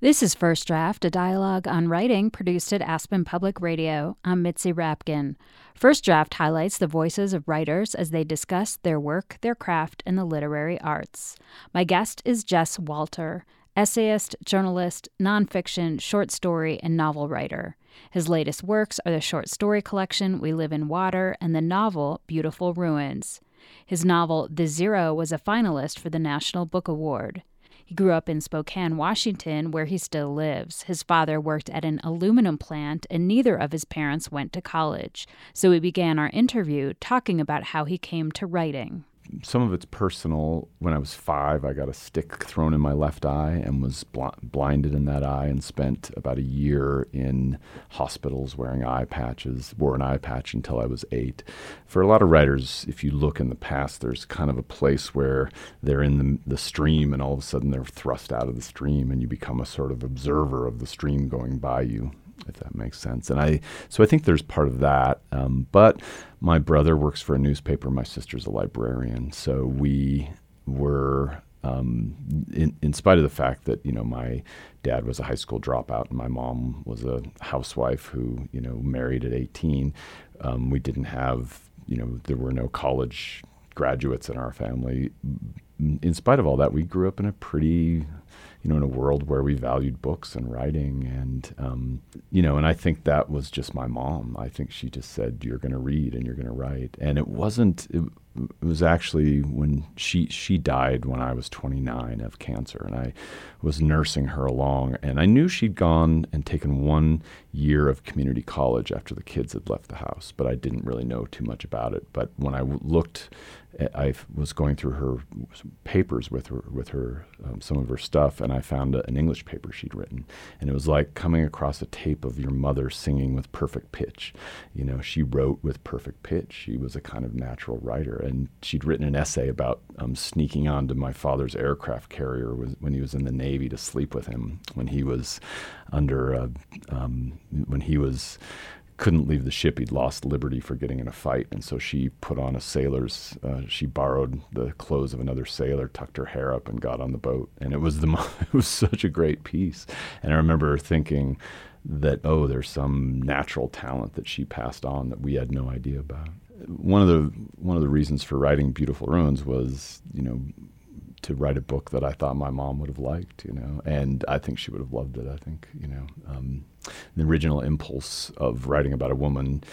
This is First Draft, a dialogue on writing produced at Aspen Public Radio. I'm Mitzi Rapkin. First Draft highlights the voices of writers as they discuss their work, their craft, and the literary arts. My guest is Jess Walter, essayist, journalist, nonfiction, short story, and novel writer. His latest works are the short story collection We Live in Water and the novel Beautiful Ruins. His novel The Zero was a finalist for the National Book Award. He grew up in Spokane, Washington, where he still lives. His father worked at an aluminum plant, and neither of his parents went to college. So we began our interview talking about how he came to writing some of it's personal. When I was five, I got a stick thrown in my left eye and was bl- blinded in that eye and spent about a year in hospitals wearing eye patches, wore an eye patch until I was eight. For a lot of writers, if you look in the past, there's kind of a place where they're in the, the stream and all of a sudden they're thrust out of the stream and you become a sort of observer of the stream going by you if that makes sense. And I, so I think there's part of that. Um, but my brother works for a newspaper. My sister's a librarian. So we were, um, in, in spite of the fact that, you know, my dad was a high school dropout and my mom was a housewife who, you know, married at 18, um, we didn't have, you know, there were no college graduates in our family. In spite of all that, we grew up in a pretty you know, in a world where we valued books and writing, and um, you know, and I think that was just my mom. I think she just said, "You're going to read and you're going to write," and it wasn't. It, it was actually when she she died when I was 29 of cancer, and I was nursing her along, and I knew she'd gone and taken one year of community college after the kids had left the house, but I didn't really know too much about it. But when I looked I was going through her papers with her, with her, um, some of her stuff, and I found a, an English paper she'd written, and it was like coming across a tape of your mother singing with perfect pitch. You know, she wrote with perfect pitch. She was a kind of natural writer, and she'd written an essay about um, sneaking onto my father's aircraft carrier when he was in the Navy to sleep with him when he was under, uh, um, when he was couldn't leave the ship. He'd lost liberty for getting in a fight, and so she put on a sailor's. Uh, she borrowed the clothes of another sailor, tucked her hair up, and got on the boat. And it was the it was such a great piece. And I remember thinking that oh, there's some natural talent that she passed on that we had no idea about. One of the one of the reasons for writing Beautiful Ruins was you know to write a book that I thought my mom would have liked, you know, and I think she would have loved it. I think, you know, um, the original impulse of writing about a woman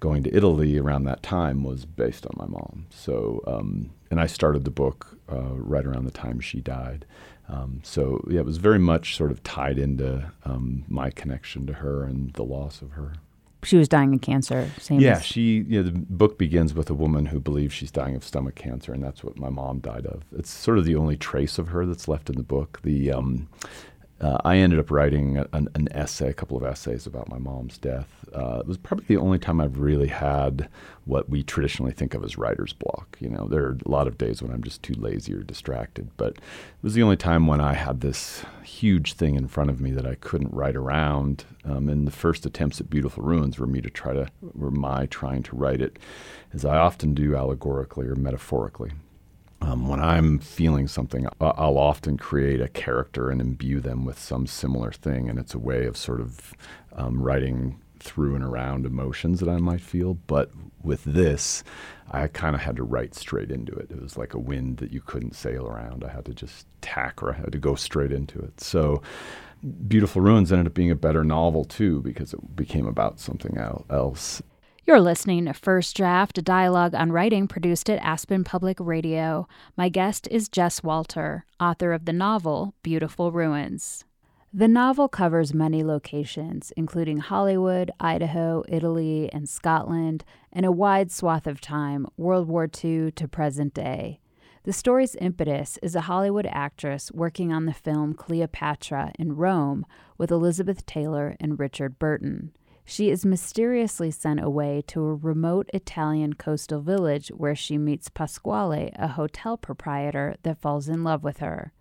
going to Italy around that time was based on my mom. So, um, and I started the book uh, right around the time she died. Um, so, yeah, it was very much sort of tied into um, my connection to her and the loss of her she was dying of cancer. Same yeah, as- she. You know, the book begins with a woman who believes she's dying of stomach cancer, and that's what my mom died of. It's sort of the only trace of her that's left in the book. The um, uh, I ended up writing an, an, essay, a couple of essays about my mom's death. Uh, it was probably the only time I've really had what we traditionally think of as writer's block. You know, there are a lot of days when I'm just too lazy or distracted, but it was the only time when I had this huge thing in front of me that I couldn't write around. Um, and the first attempts at Beautiful Ruins were me to try to, were my trying to write it, as I often do allegorically or metaphorically. Um, when I'm feeling something, I'll often create a character and imbue them with some similar thing, and it's a way of sort of um, writing through and around emotions that I might feel. But with this, I kind of had to write straight into it. It was like a wind that you couldn't sail around. I had to just tack or I had to go straight into it. So, Beautiful Ruins ended up being a better novel too because it became about something else. You're listening to First Draft, a dialogue on writing produced at Aspen Public Radio. My guest is Jess Walter, author of the novel Beautiful Ruins. The novel covers many locations, including Hollywood, Idaho, Italy, and Scotland, and a wide swath of time, World War II to present day. The story's impetus is a Hollywood actress working on the film Cleopatra in Rome with Elizabeth Taylor and Richard Burton. She is mysteriously sent away to a remote Italian coastal village where she meets Pasquale, a hotel proprietor that falls in love with her.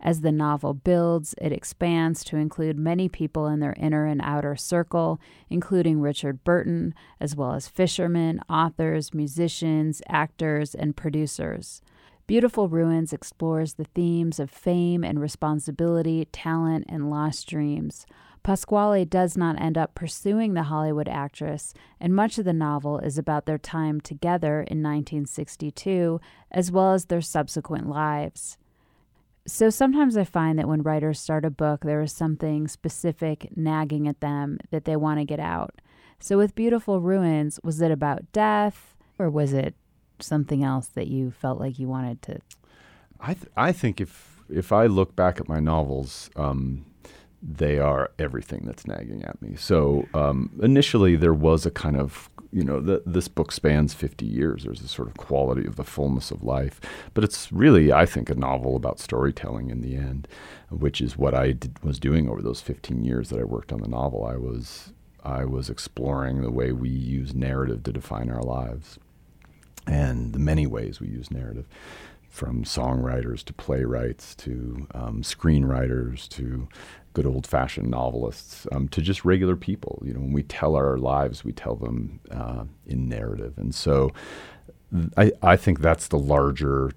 As the novel builds, it expands to include many people in their inner and outer circle, including Richard Burton, as well as fishermen, authors, musicians, actors, and producers. Beautiful Ruins explores the themes of fame and responsibility, talent, and lost dreams. Pasquale does not end up pursuing the Hollywood actress, and much of the novel is about their time together in 1962, as well as their subsequent lives. So sometimes I find that when writers start a book, there is something specific nagging at them that they want to get out. So with Beautiful Ruins, was it about death or was it something else that you felt like you wanted to? I th- I think if if I look back at my novels, um, they are everything that's nagging at me. So um, initially, there was a kind of you know, the, this book spans 50 years. There's a sort of quality of the fullness of life. But it's really, I think, a novel about storytelling in the end, which is what I did, was doing over those 15 years that I worked on the novel. I was, I was exploring the way we use narrative to define our lives and the many ways we use narrative from songwriters to playwrights to um, screenwriters to good old fashioned novelists um, to just regular people. You know, when we tell our lives, we tell them uh, in narrative. And so I, I think that's the larger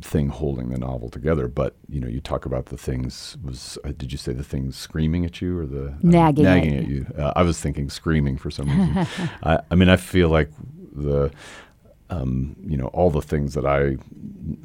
thing holding the novel together. But you know, you talk about the things. Was uh, did you say the things screaming at you or the uh, nagging, nagging at, at you? Uh, I was thinking screaming for some reason. I, I mean, I feel like the um, you know all the things that I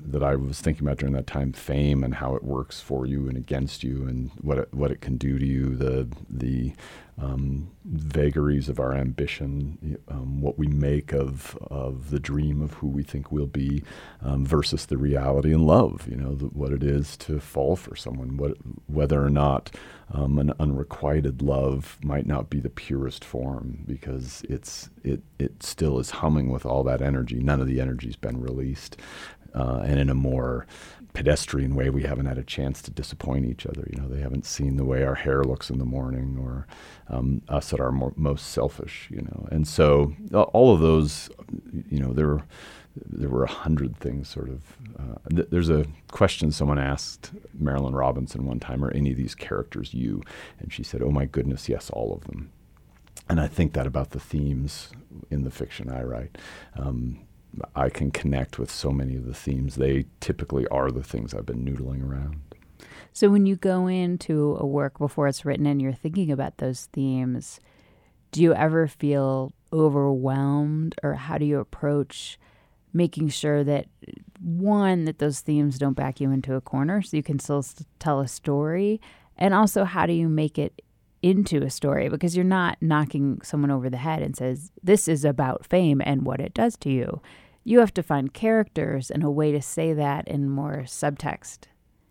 that I was thinking about during that time, fame and how it works for you and against you, and what it, what it can do to you, the the um, vagaries of our ambition, um, what we make of of the dream of who we think we'll be, um, versus the reality and love. You know the, what it is to fall for someone, what whether or not um, an unrequited love might not be the purest form because it's it it still is humming with all that energy. None of the energy's been released, uh, and in a more pedestrian way, we haven't had a chance to disappoint each other. You know, they haven't seen the way our hair looks in the morning, or um, us at our more, most selfish. You know, and so all of those, you know, there were there were a hundred things sort of. Uh, th- there's a question someone asked Marilynne Robinson one time, are any of these characters you? And she said, oh my goodness, yes, all of them. And I think that about the themes in the fiction I write. Um, I can connect with so many of the themes. They typically are the things I've been noodling around. So when you go into a work before it's written and you're thinking about those themes, do you ever feel overwhelmed or how do you approach making sure that one that those themes don't back you into a corner so you can still tell a story and also how do you make it into a story because you're not knocking someone over the head and says this is about fame and what it does to you you have to find characters and a way to say that in more subtext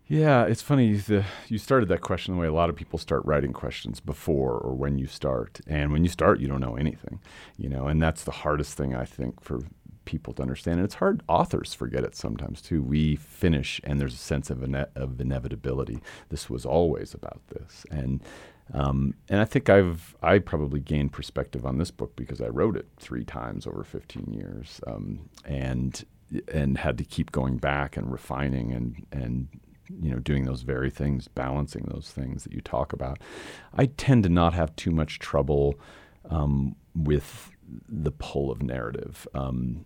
yeah, it's funny. The, you started that question the way a lot of people start writing questions before or when you start. And when you start, you don't know anything, you know, and that's the hardest thing I think for people to understand. And it's hard. Authors forget it sometimes too. We finish, and there's a sense of, ine- of inevitability. This was always about this, and um, and I think I've I probably gained perspective on this book because I wrote it three times over 15 years, um, and and had to keep going back and refining and and you know doing those very things, balancing those things that you talk about. I tend to not have too much trouble um, with the pull of narrative. Um,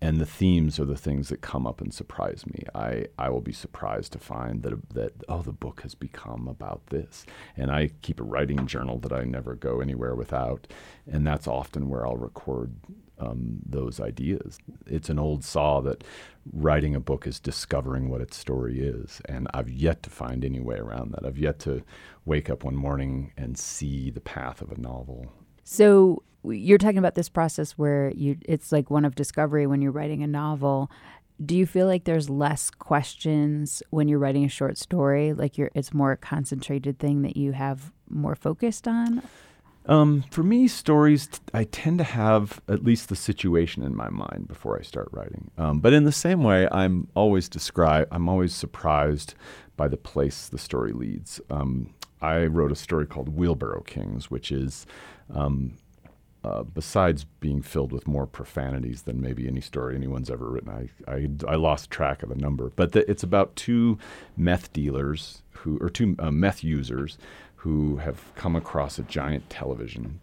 and the themes are the things that come up and surprise me. I, I will be surprised to find that that oh the book has become about this, and I keep a writing journal that I never go anywhere without, and that's often where I'll record um, those ideas. It's an old saw that writing a book is discovering what its story is, and I've yet to find any way around that. I've yet to wake up one morning and see the path of a novel. So you're talking about this process where you it's like one of discovery when you're writing a novel do you feel like there's less questions when you're writing a short story like you're it's more a concentrated thing that you have more focused on um, for me, stories, t- I tend to have at least the situation in my mind before I start writing. Um, but in the same way, I'm always describe, I'm always surprised by the place the story leads. Um, I wrote a story called Wheelbarrow Kings, which is um, uh, besides being filled with more profanities than maybe any story anyone's ever written, I, I, I lost track of the number. But the, it's about two meth dealers who, or two uh, meth users who have come across a giant television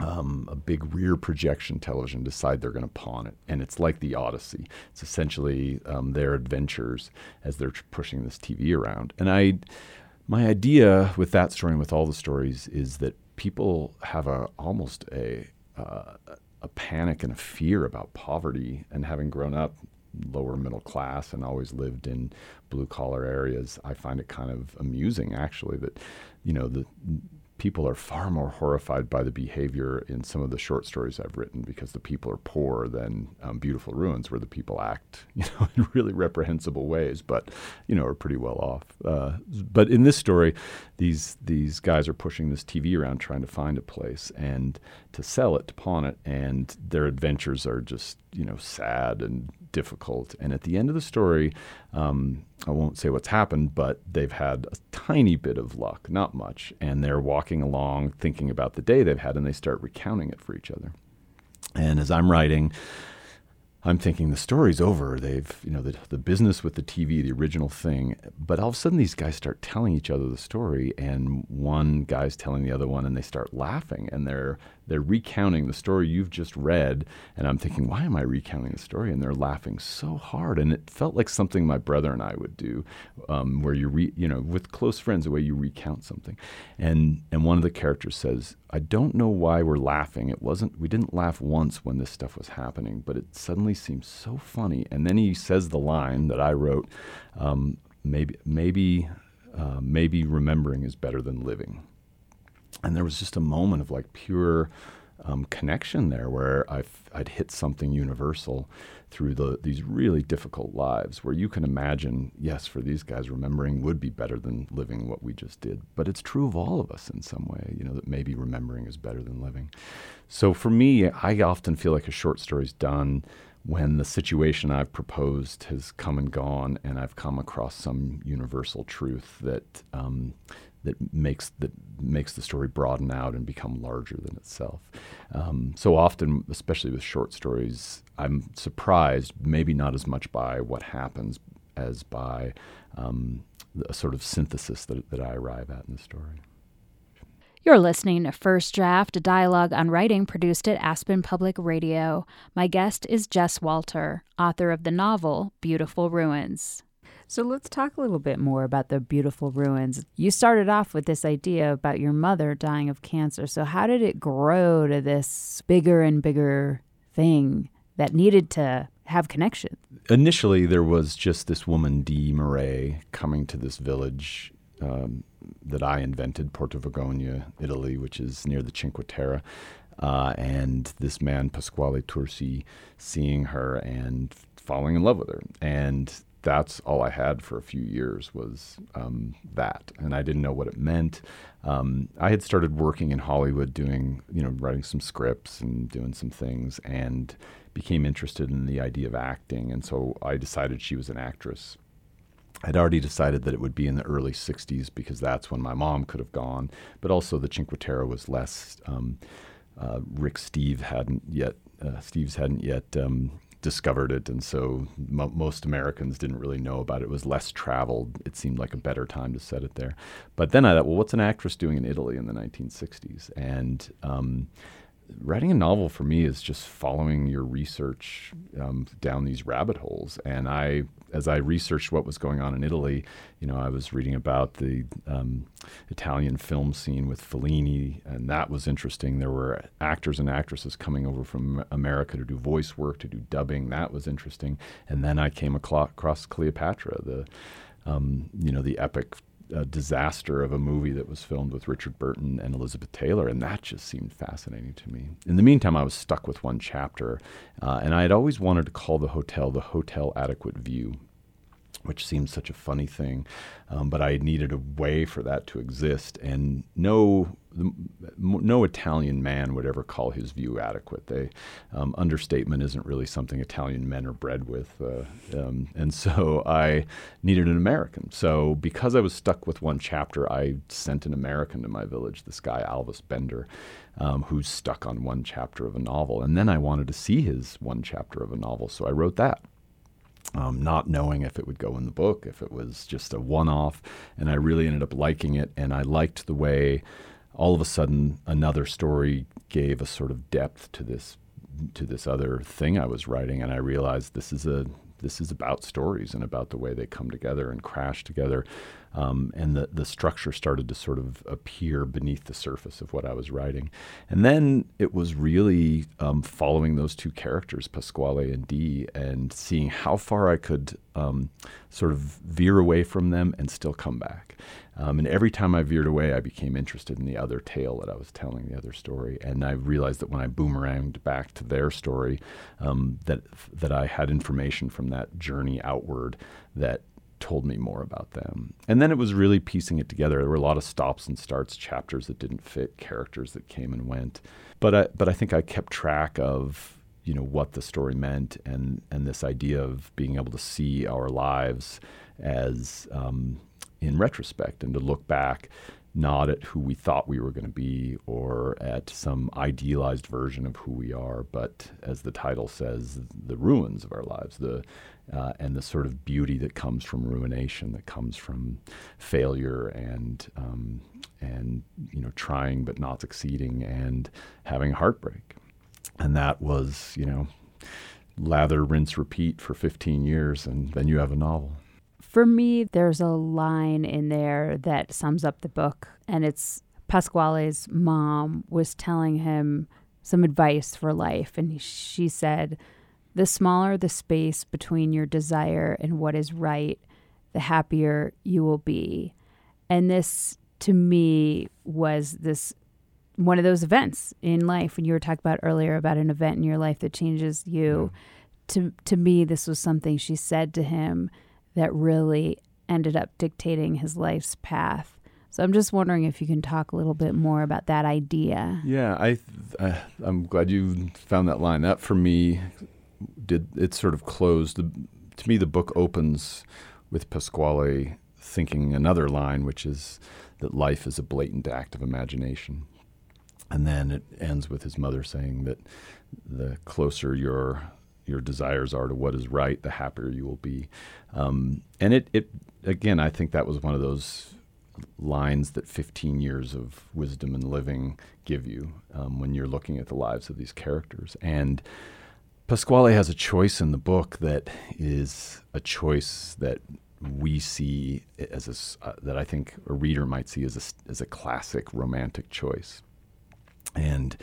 um, a big rear projection television decide they're going to pawn it. And it's like the Odyssey. It's essentially um, their adventures as they're pushing this TV around. And I, my idea with that story and with all the stories is that people have a almost a uh, a panic and a fear about poverty and having grown up lower middle class and always lived in blue collar areas i find it kind of amusing actually that you know the people are far more horrified by the behavior in some of the short stories I've written because the people are poor than um, Beautiful Ruins, where the people act, you know, in really reprehensible ways, but you know, are pretty well off. Uh, but in this story, these these guys are pushing this TV around trying to find a place and to sell it, to pawn it, and their adventures are just you know sad and difficult. And at the end of the story, um, I won't say what's happened, but they've had a tiny bit of luck, not much, and they're walking along thinking about the day they've had, and they start recounting it for each other. And as I'm writing, I'm thinking the story's over. They've, you know, the, the business with the TV, the original thing. But all of a sudden, these guys start telling each other the story, and one guy's telling the other one, and they start laughing, and they're they're recounting the story you've just read. And I'm thinking, why am I recounting the story? And they're laughing so hard, and it felt like something my brother and I would do, um, where you re, you know, with close friends, the way you recount something. And and one of the characters says, I don't know why we're laughing. It wasn't, we didn't laugh once when this stuff was happening, but it suddenly seems so funny. And then he says the line that I wrote um, maybe, maybe, uh, maybe remembering is better than living. And there was just a moment of like pure um, connection there where i would hit something universal through the, these really difficult lives where you can imagine, yes, for these guys, remembering would be better than living what we just did. But it's true of all of us in some way, you know, that maybe remembering is better than living. So for me, I often feel like a short story's done when the situation I've proposed has come and gone, and I've come across some universal truth that um, that makes that makes the story broaden out and become larger than itself. Um, so often, especially with short stories, I'm surprised, maybe not as much by what happens as by um, a sort of synthesis that, that I arrive at in the story. You're listening to First Draft, a dialogue on writing produced at Aspen Public Radio. My guest is Jess Walter, author of the novel Beautiful Ruins. So let's talk a little bit more about the beautiful ruins. You started off with this idea about your mother dying of cancer. So, how did it grow to this bigger and bigger thing that needed to have connection? Initially, there was just this woman, Dee Moray, coming to this village um, that I invented, Porto Vergogna, Italy, which is near the Cinque Terre. Uh, and this man, Pasquale Tursi, seeing her and falling in love with her. And that's all I had for a few years was um, that, and I didn't know what it meant. Um, I had started working in Hollywood, doing you know writing some scripts and doing some things, and became interested in the idea of acting, and so I decided she was an actress. I'd already decided that it would be in the early '60s because that's when my mom could have gone, but also the Cinque Terre was less. Um, uh, Rick Steve hadn't yet. Uh, Steves hadn't yet um, discovered it, and so most Americans didn't really know about it. It was less traveled. It seemed like a better time to set it there. But then I thought, well, what's an actress doing in Italy in the 1960s? And um, writing a novel for me is just following your research um, down these rabbit holes. And I, as I researched what was going on in Italy, you know, I was reading about the um, Italian film scene with Fellini, and that was interesting. There were actors and actresses coming over from America to do voice work, to do dubbing. That was interesting. And then I came across Cleopatra, the um, you know, the epic a disaster of a movie that was filmed with Richard Burton and Elizabeth Taylor, and that just seemed fascinating to me. In the meantime, I was stuck with one chapter, uh, and I had always wanted to call the hotel the Hotel Adequate View which seems such a funny thing. Um, but I needed a way for that to exist, and no, no Italian man would ever call his view adequate. They um, understatement isn't really something Italian men are bred with, uh, um, and so I needed an American. So because I was stuck with one chapter, I sent an American to my village. This guy Alvis Bender. Um, who's stuck on one chapter of a novel. And then I wanted to see his one chapter of a novel, so I wrote that um, not knowing if it would go in the book, if it was just a one off. And I really ended up liking it. And I liked the way all of a sudden another story gave a sort of depth to this to this other thing I was writing, and I realized this is a this is about stories and about the way they come together and crash together. Um, and the, the structure started to sort of appear beneath the surface of what I was writing. And then it was really um, following those two characters, Pasquale and Dee, and seeing how far I could um, sort of veer away from them and still come back. Um, and every time I veered away, I became interested in the other tale that I was telling, the other story. And I realized that when I boomeranged back to their story, um, that that I had information from that journey outward that told me more about them. And then it was really piecing it together. There were a lot of stops and starts, chapters that didn't fit, characters that came and went. But I, but I think I kept track of you know what the story meant and and this idea of being able to see our lives as um, in retrospect and to look back not at who we thought we were going to be or at some idealized version of who we are, but as the title says, the ruins of our lives, the uh, and the sort of beauty that comes from ruination, that comes from failure and um, and you know trying but not succeeding and having heartbreak, and that was you know lather, rinse, repeat for 15 years, and then you have a novel. For me, there's a line in there that sums up the book, and it's Pasquale's mom was telling him some advice for life, and she said, the smaller the space between your desire and what is right, the happier you will be. And this, to me, was this one of those events in life when you were talking about earlier about an event in your life that changes you. To to me, this was something she said to him that really ended up dictating his life's path. So I'm just wondering if you can talk a little bit more about that idea. Yeah, I, I I'm glad you found that line. That for me did it sort of closed. The, to me, the book opens with Pasquale thinking another line, which is that life is a blatant act of imagination. And then it ends with his mother saying that the closer your your desires are to what is right, the happier you will be. Um, and it, it again, I think that was one of those lines that 15 years of wisdom and living give you um, when you're looking at the lives of these characters. And Pasquale has a choice in the book that is a choice that we see as a, uh, that I think a reader might see as a, as a classic romantic choice. And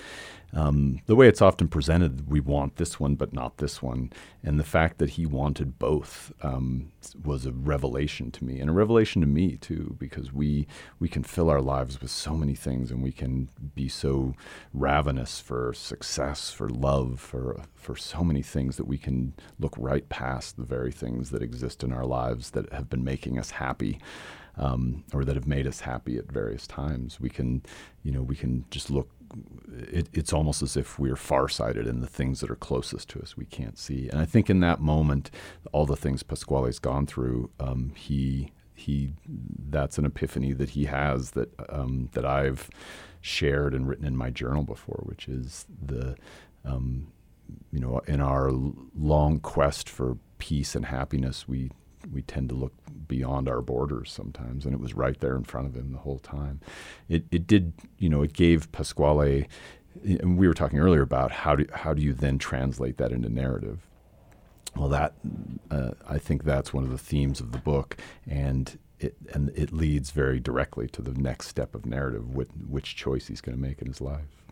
um, the way it's often presented, we want this one, but not this one. And the fact that he wanted both um, was a revelation to me, and a revelation to me too, because we we can fill our lives with so many things, and we can be so ravenous for success, for love, for for so many things that we can look right past the very things that exist in our lives that have been making us happy um, or that have made us happy at various times. We can, you know, we can just look. It, it's almost as if we're farsighted in the things that are closest to us we can't see. And I think in that moment, all the things Pasquale's gone through, um, he he that's an epiphany that he has that um, that I've shared and written in my journal before, which is the um, you know in our long quest for peace and happiness, we we tend to look beyond our borders sometimes, and it was right there in front of him the whole time. It it did you know it gave Pasquale, and we were talking earlier about how do how do you then translate that into narrative. Well, that uh, I think that's one of the themes of the book, and it and it leads very directly to the next step of narrative, which, which choice he's going to make in his life.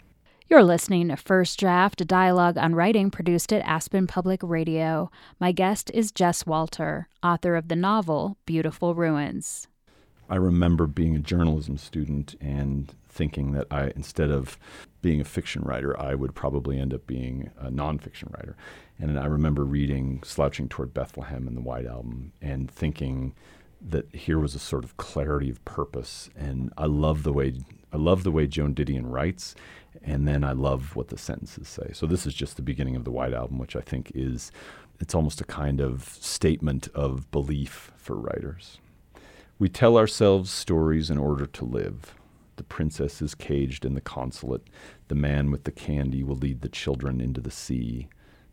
You're listening to First Draft, a dialogue on writing produced at Aspen Public Radio. My guest is Jess Walter, author of the novel Beautiful Ruins. I remember being a journalism student and thinking that I, instead of being a fiction writer, I would probably end up being a nonfiction writer. And I remember reading Slouching Toward Bethlehem and the White Album and thinking that here was a sort of clarity of purpose. And I love the way I love the way Joan Didion writes, and then I love what the sentences say. So this is just the beginning of the White Album, which I think is it's almost a kind of statement of belief for writers. We tell ourselves stories in order to live. The princess is caged in the consulate. The man with the candy will lead the children into the sea.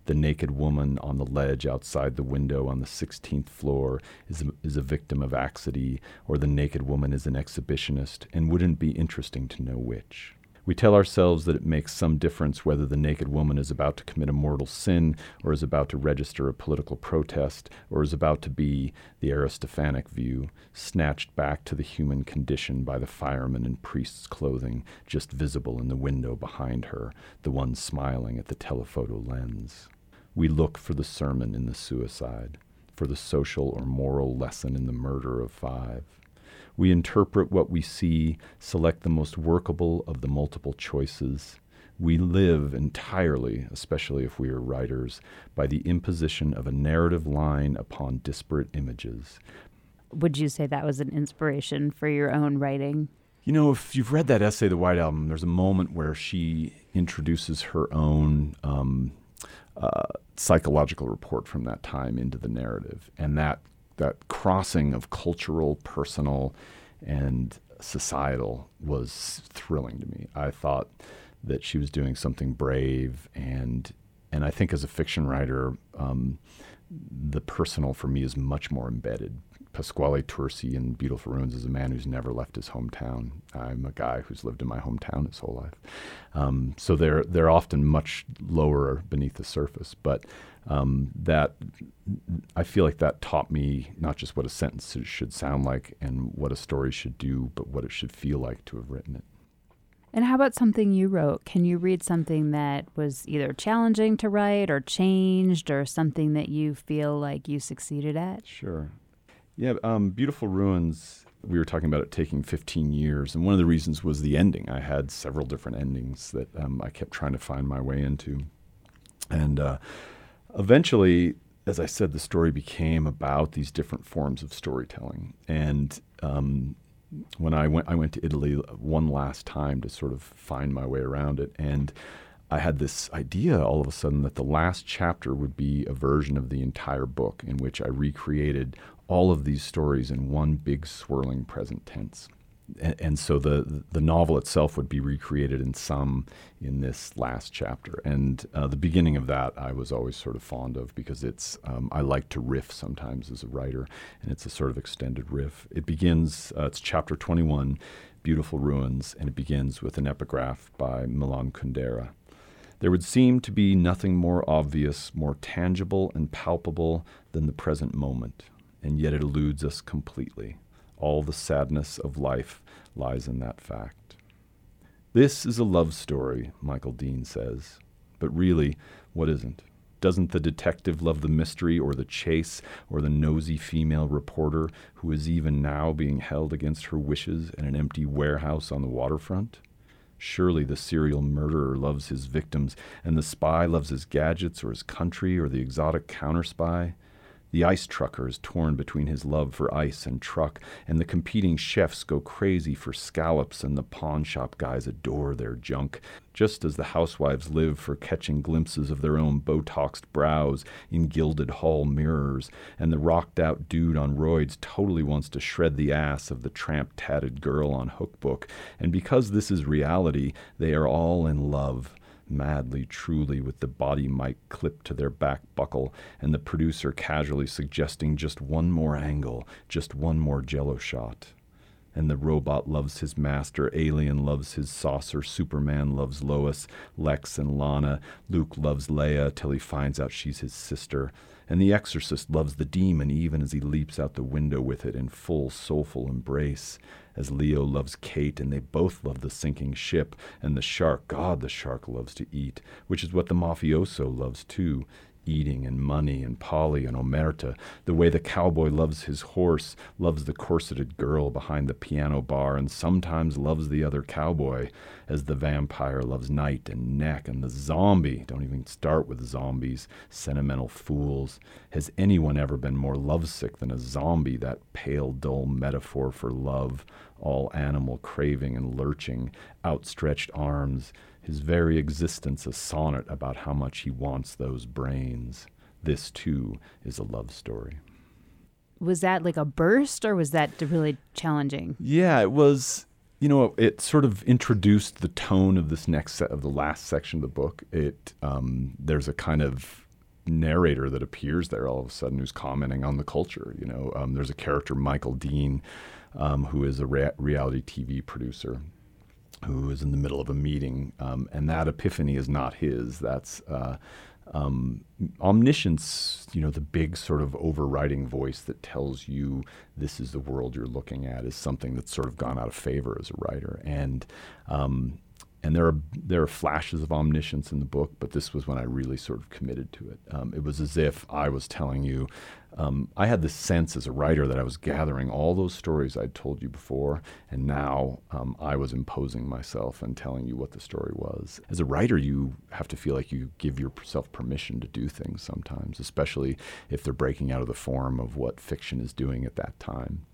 The naked woman on the ledge outside the window on the 16th floor is a, is a victim of accident, or the naked woman is an exhibitionist, and wouldn't be interesting to know which. We tell ourselves that it makes some difference whether the naked woman is about to commit a mortal sin, or is about to register a political protest, or is about to be, the Aristophanic view, snatched back to the human condition by the fireman in priest's clothing, just visible in the window behind her, the one smiling at the telephoto lens. We look for the sermon in the suicide, for the social or moral lesson in the murder of five. We interpret what we see, select the most workable of the multiple choices. We live entirely, especially if we are writers, by the imposition of a narrative line upon disparate images. Would you say that was an inspiration for your own writing? You know, if you've read that essay, The White Album, there's a moment where she introduces her own um, uh, psychological report from that time into the narrative. And that that crossing of cultural, personal, and societal was thrilling to me. I thought that she was doing something brave, and and I think as a fiction writer, um, the personal for me is much more embedded. Pasquale Tursi in Beautiful Ruins is a man who's never left his hometown. I'm a guy who's lived in my hometown his whole life. Um, so they're they're often much lower beneath the surface, but um, that I feel like that taught me not just what a sentence should sound like and what a story should do, but what it should feel like to have written it. And how about something you wrote? Can you read something that was either challenging to write or changed or something that you feel like you succeeded at? Sure. Yeah, um, Beautiful Ruins, we were talking about it taking 15 years. And one of the reasons was the ending. I had several different endings that um, I kept trying to find my way into. And uh, eventually, as I said, the story became about these different forms of storytelling. And um, when I went, I went to Italy one last time to sort of find my way around it, and I had this idea all of a sudden that the last chapter would be a version of the entire book in which I recreated all of these stories in one big swirling present tense and, so the the novel itself would be recreated in some in this last chapter. And uh, the beginning of that I was always sort of fond of because it's um, I like to riff sometimes as a writer, and it's a sort of extended riff. It begins. Uh, it's chapter twenty one, beautiful ruins, and it begins with an epigraph by Milan Kundera. There would seem to be nothing more obvious, more tangible and palpable than the present moment, and yet it eludes us completely. All the sadness of life lies in that fact. This is a love story, Michael Deane says. But really, what isn't? Doesn't the detective love the mystery or the chase or the nosy female reporter who is even now being held against her wishes in an empty warehouse on the waterfront? Surely the serial murderer loves his victims, and the spy loves his gadgets or his country or the exotic counter spy. The ice trucker is torn between his love for ice and truck, and the competing chefs go crazy for scallops, and the pawn shop guys adore their junk, just as the housewives live for catching glimpses of their own botoxed brows in gilded hall mirrors, and the rocked out dude on roids totally wants to shred the ass of the tramp tatted girl on hookbook, and because this is reality, they are all in love madly, truly, with the body mic clipped to their back buckle, and the producer casually suggesting just one more angle, just one more jello shot. And the robot loves his master, Alien loves his saucer, Superman loves Lois, Lex and Lana, Luke loves Leia till he finds out she's his sister, and the exorcist loves the demon even as he leaps out the window with it in full soulful embrace as Leo loves Kate, and they both love the sinking ship, and the shark, God, the shark loves to eat, which is what the mafioso loves too eating and money and Polly and Omerta, the way the cowboy loves his horse, loves the corseted girl behind the piano bar, and sometimes loves the other cowboy, as the vampire loves night and neck, and the zombie, don't even start with zombies, sentimental fools. Has anyone ever been more lovesick than a zombie, that pale, dull metaphor for love, all animal craving and lurching, outstretched arms? His very existence a sonnet about how much he wants those brains. This, too, is a love story. Was that like a burst or was that really challenging? Yeah, it was. You know, it sort of introduced the tone of this next set of the last section of the book. It um, there's a kind of narrator that appears there all of a sudden who's commenting on the culture. You know, um, there's a character Michael Deane um, who is a rea- reality TV producer who is in the middle of a meeting, um, and that epiphany is not his. That's uh, um, omniscience, you know, the big sort of overriding voice that tells you this is the world you're looking at, is something that's sort of gone out of favor as a writer. And um, and there are there are flashes of omniscience in the book, but this was when I really sort of committed to it. Um, it was as if I was telling you. Um, I had this sense as a writer that I was gathering all those stories I'd told you before, and now um, I was imposing myself and telling you what the story was. As a writer, you have to feel like you give yourself permission to do things sometimes, especially if they're breaking out of the form of what fiction is doing at that time.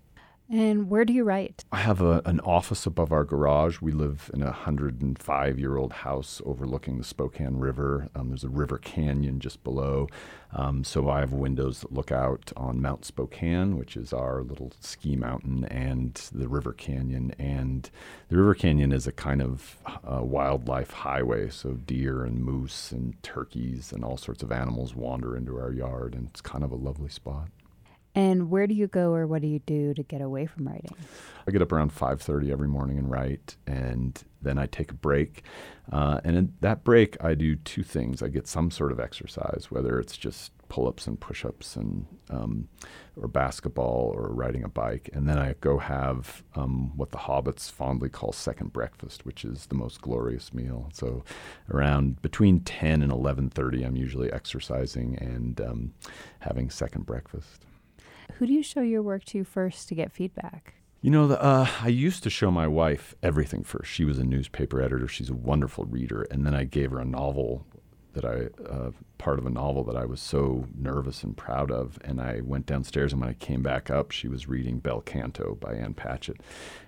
And where do you write? I have a, an office above our garage. We live in a 105 year old house overlooking the Spokane River. Um, there's a river canyon just below. Um, so I have windows that look out on Mount Spokane, which is our little ski mountain, and the river canyon. And the river canyon is a kind of uh, wildlife highway. So deer and moose and turkeys and all sorts of animals wander into our yard, and it's kind of a lovely spot. And where do you go or what do you do to get away from writing? I get up around 5:30 every morning and write, and then I take a break. Uh, and in that break, I do two things. I get some sort of exercise, whether it's just pull-ups and push-ups, and um, or basketball, or riding a bike. And then I go have um, what the hobbits fondly call second breakfast, which is the most glorious meal. So around between 10 and 11:30, I'm usually exercising and um, having second breakfast. Who do you show your work to first to get feedback? You know, the, uh, I used to show my wife everything first. She was a newspaper editor. She's a wonderful reader. And then I gave her a novel that I, uh, part of a novel that I was so nervous and proud of. And I went downstairs, and when I came back up, she was reading Bel Canto by Ann Patchett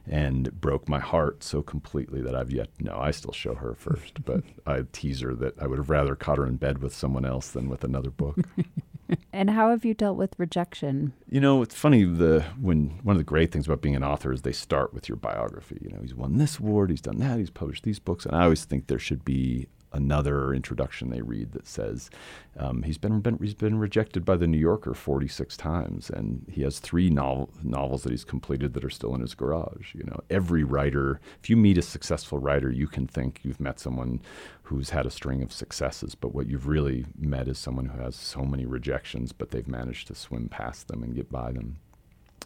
and it broke my heart so completely that I've yet, no, I still show her first. but I tease her that I would have rather caught her in bed with someone else than with another book. and how have you dealt with rejection? You know, it's funny. The when one of the great things about being an author is they start with your biography. You know, he's won this award, he's done that, he's published these books, and I always think there should be another introduction they read that says um, he's been, been, he's been rejected by the New Yorker 46 times, and he has three novel, novels that he's completed that are still in his garage. You know, every writer, if you meet a successful writer, you can think you've met someone who's had a string of successes, but what you've really met is someone who has so many rejections, but they've managed to swim past them and get by them.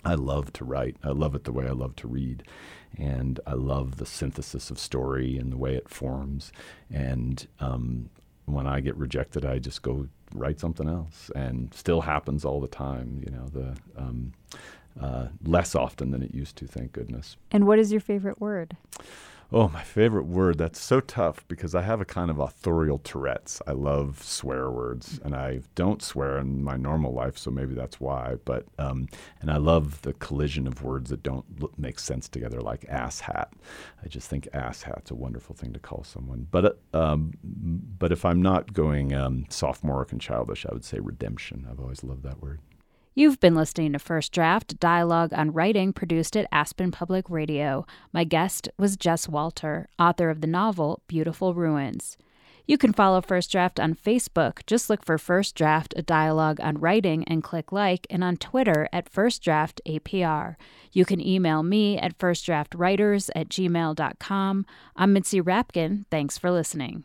I love to write. I love it the way I love to read. And I love the synthesis of story and the way it forms. And um, when I get rejected, I just go write something else. And still happens all the time, you know, the um, uh, less often than it used to, thank goodness. And what is your favorite word? Oh, my favorite word. That's so tough because I have a kind of authorial Tourette's. I love swear words, and I don't swear in my normal life, so maybe that's why. But um, and I love the collision of words that don't make sense together, like ass hat. I just think ass hat's a wonderful thing to call someone. But uh, um, but if I'm not going um, sophomoric and childish, I would say redemption. I've always loved that word. You've been listening to First Draft, dialogue on writing produced at Aspen Public Radio. My guest was Jess Walter, author of the novel Beautiful Ruins. You can follow First Draft on Facebook. Just look for First Draft, a dialogue on writing, and click like, and on Twitter at First Draft APR. You can email me at firstdraftwriters at gmail.com. I'm Mitzi Rapkin. Thanks for listening.